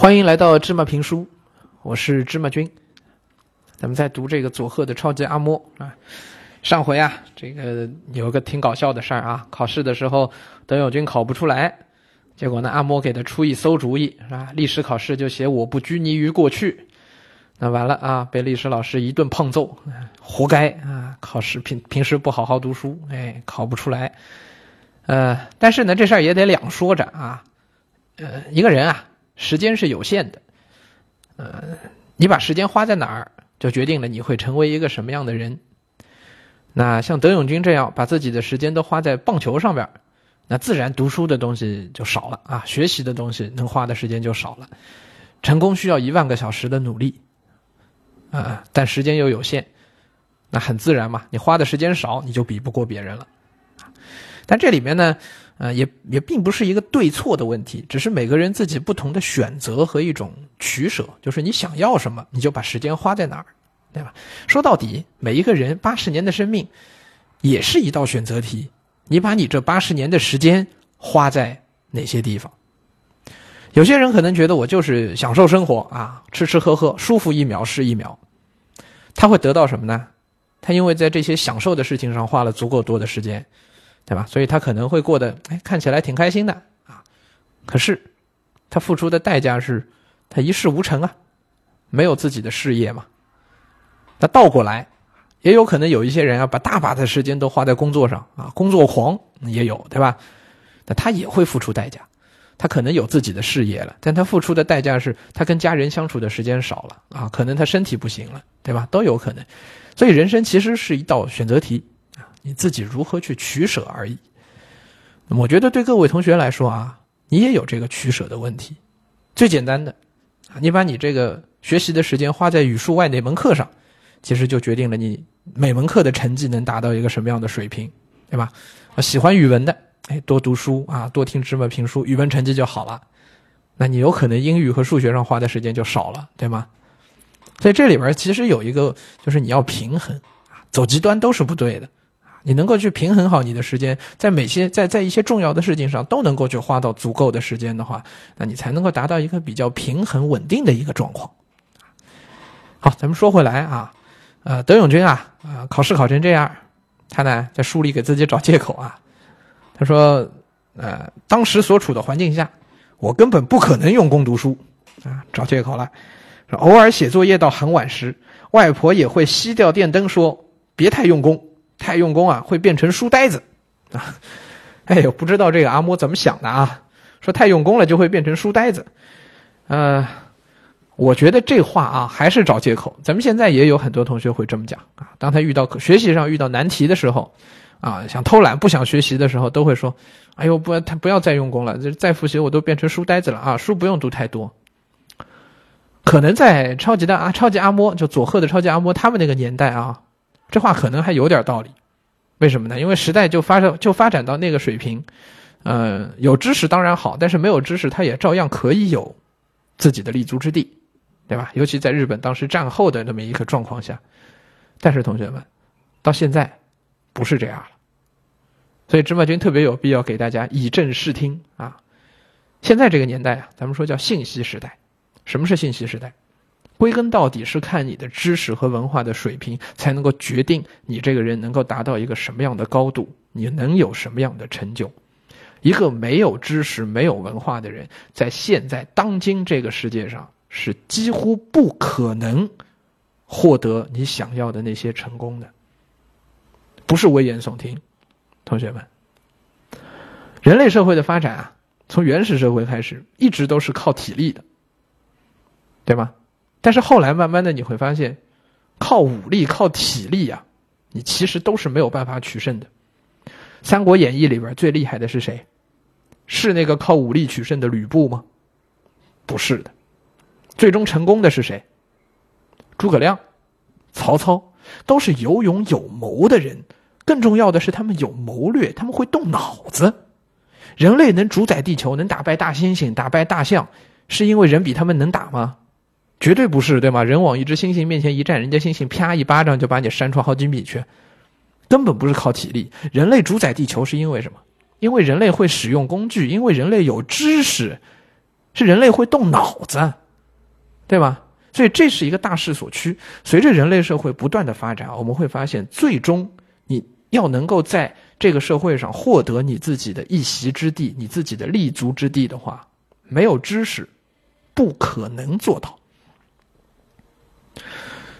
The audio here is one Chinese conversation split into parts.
欢迎来到芝麻评书，我是芝麻君。咱们在读这个佐贺的超级阿嬷啊。上回啊，这个有个挺搞笑的事儿啊。考试的时候，德友君考不出来，结果呢，阿嬷给他出一馊主意，是吧？历史考试就写我不拘泥于过去。那完了啊，被历史老师一顿胖揍，活该啊！考试平平时不好好读书，哎，考不出来。呃，但是呢，这事儿也得两说着啊。呃，一个人啊。时间是有限的，呃，你把时间花在哪儿，就决定了你会成为一个什么样的人。那像德永军这样把自己的时间都花在棒球上边，那自然读书的东西就少了啊，学习的东西能花的时间就少了。成功需要一万个小时的努力，啊，但时间又有限，那很自然嘛，你花的时间少，你就比不过别人了。但这里面呢？呃，也也并不是一个对错的问题，只是每个人自己不同的选择和一种取舍，就是你想要什么，你就把时间花在哪儿，对吧？说到底，每一个人八十年的生命，也是一道选择题，你把你这八十年的时间花在哪些地方？有些人可能觉得我就是享受生活啊，吃吃喝喝，舒服一秒是一秒，他会得到什么呢？他因为在这些享受的事情上花了足够多的时间。对吧？所以他可能会过得哎，看起来挺开心的啊。可是，他付出的代价是，他一事无成啊，没有自己的事业嘛。那倒过来，也有可能有一些人啊，把大把的时间都花在工作上啊，工作狂也有，对吧？那他也会付出代价。他可能有自己的事业了，但他付出的代价是他跟家人相处的时间少了啊，可能他身体不行了，对吧？都有可能。所以，人生其实是一道选择题。你自己如何去取舍而已。我觉得对各位同学来说啊，你也有这个取舍的问题。最简单的，你把你这个学习的时间花在语数外哪门课上，其实就决定了你每门课的成绩能达到一个什么样的水平，对吧？喜欢语文的，哎，多读书啊，多听芝麻评书，语文成绩就好了。那你有可能英语和数学上花的时间就少了，对吗？所以这里边其实有一个，就是你要平衡，走极端都是不对的。你能够去平衡好你的时间，在每些在在一些重要的事情上都能够去花到足够的时间的话，那你才能够达到一个比较平衡稳定的一个状况。好，咱们说回来啊，呃，德永君啊，啊，考试考成这样，他呢在书里给自己找借口啊，他说，呃，当时所处的环境下，我根本不可能用功读书啊，找借口了。偶尔写作业到很晚时，外婆也会熄掉电灯，说别太用功。太用功啊，会变成书呆子，啊，哎呦，不知道这个阿嬷怎么想的啊？说太用功了就会变成书呆子，呃，我觉得这话啊还是找借口。咱们现在也有很多同学会这么讲啊，当他遇到学习上遇到难题的时候，啊，想偷懒不想学习的时候，都会说：“哎呦，不，他不要再用功了，再复习我都变成书呆子了啊，书不用读太多。”可能在超级的啊，超级阿嬷就佐贺的超级阿嬷他们那个年代啊。这话可能还有点道理，为什么呢？因为时代就发生就发展到那个水平，呃，有知识当然好，但是没有知识，他也照样可以有自己的立足之地，对吧？尤其在日本当时战后的那么一个状况下，但是同学们，到现在不是这样了，所以芝麻君特别有必要给大家以正视听啊！现在这个年代啊，咱们说叫信息时代，什么是信息时代？归根到底是看你的知识和文化的水平，才能够决定你这个人能够达到一个什么样的高度，你能有什么样的成就。一个没有知识、没有文化的人，在现在当今这个世界上是几乎不可能获得你想要的那些成功的。不是危言耸听，同学们，人类社会的发展啊，从原始社会开始，一直都是靠体力的，对吗？但是后来慢慢的你会发现，靠武力、靠体力呀，你其实都是没有办法取胜的。《三国演义》里边最厉害的是谁？是那个靠武力取胜的吕布吗？不是的，最终成功的是谁？诸葛亮、曹操都是有勇有谋的人。更重要的是，他们有谋略，他们会动脑子。人类能主宰地球，能打败大猩猩、打败大象，是因为人比他们能打吗？绝对不是，对吗？人往一只猩猩面前一站，人家猩猩啪一巴掌就把你扇出好几米去，根本不是靠体力。人类主宰地球是因为什么？因为人类会使用工具，因为人类有知识，是人类会动脑子，对吧？所以这是一个大势所趋。随着人类社会不断的发展，我们会发现，最终你要能够在这个社会上获得你自己的一席之地、你自己的立足之地的话，没有知识，不可能做到。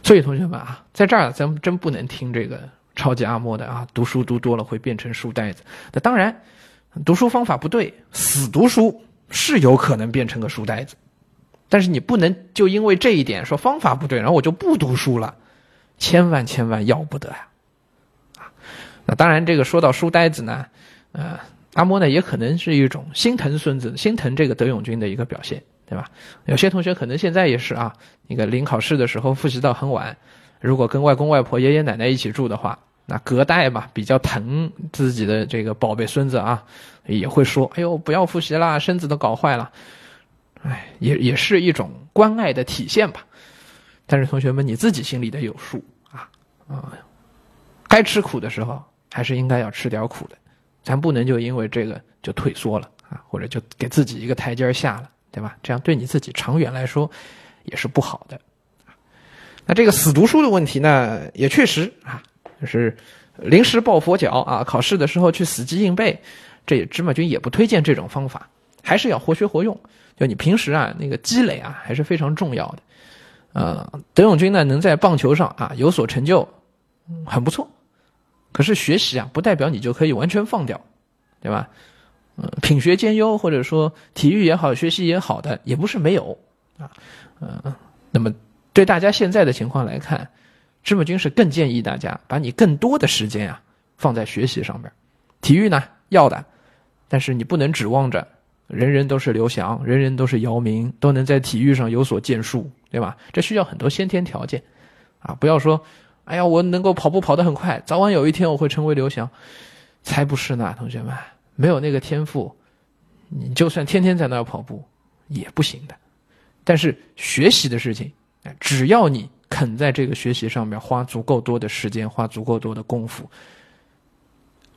所以，同学们啊，在这儿咱们真不能听这个超级阿莫的啊，读书读多了会变成书呆子。那当然，读书方法不对，死读书是有可能变成个书呆子。但是你不能就因为这一点说方法不对，然后我就不读书了，千万千万要不得呀！啊，那当然，这个说到书呆子呢，呃，阿莫呢也可能是一种心疼孙子、心疼这个德永君的一个表现，对吧？有些同学可能现在也是啊，那个临考试的时候复习到很晚，如果跟外公外婆、爷爷奶奶一起住的话，那隔代嘛比较疼自己的这个宝贝孙子啊，也会说：“哎呦，不要复习啦，身子都搞坏了。”哎，也也是一种关爱的体现吧。但是同学们，你自己心里得有数啊啊！该吃苦的时候，还是应该要吃点苦的。咱不能就因为这个就退缩了啊，或者就给自己一个台阶下了，对吧？这样对你自己长远来说也是不好的。那这个死读书的问题呢，也确实啊，就是临时抱佛脚啊，考试的时候去死记硬背，这也芝麻君也不推荐这种方法，还是要活学活用。就你平时啊，那个积累啊，还是非常重要的。呃，德永君呢，能在棒球上啊有所成就，很不错。可是学习啊，不代表你就可以完全放掉，对吧？嗯，品学兼优，或者说体育也好，学习也好的，也不是没有啊。嗯，那么对大家现在的情况来看，芝麻君是更建议大家把你更多的时间啊放在学习上面。体育呢要的，但是你不能指望着。人人都是刘翔，人人都是姚明，都能在体育上有所建树，对吧？这需要很多先天条件，啊，不要说，哎呀，我能够跑步跑得很快，早晚有一天我会成为刘翔，才不是呢，同学们，没有那个天赋，你就算天天在那儿跑步也不行的。但是学习的事情，只要你肯在这个学习上面花足够多的时间，花足够多的功夫，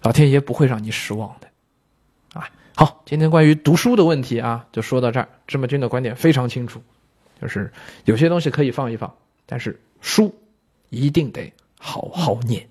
老天爷不会让你失望的。啊好，今天关于读书的问题啊，就说到这儿。芝麻君的观点非常清楚，就是有些东西可以放一放，但是书一定得好好念。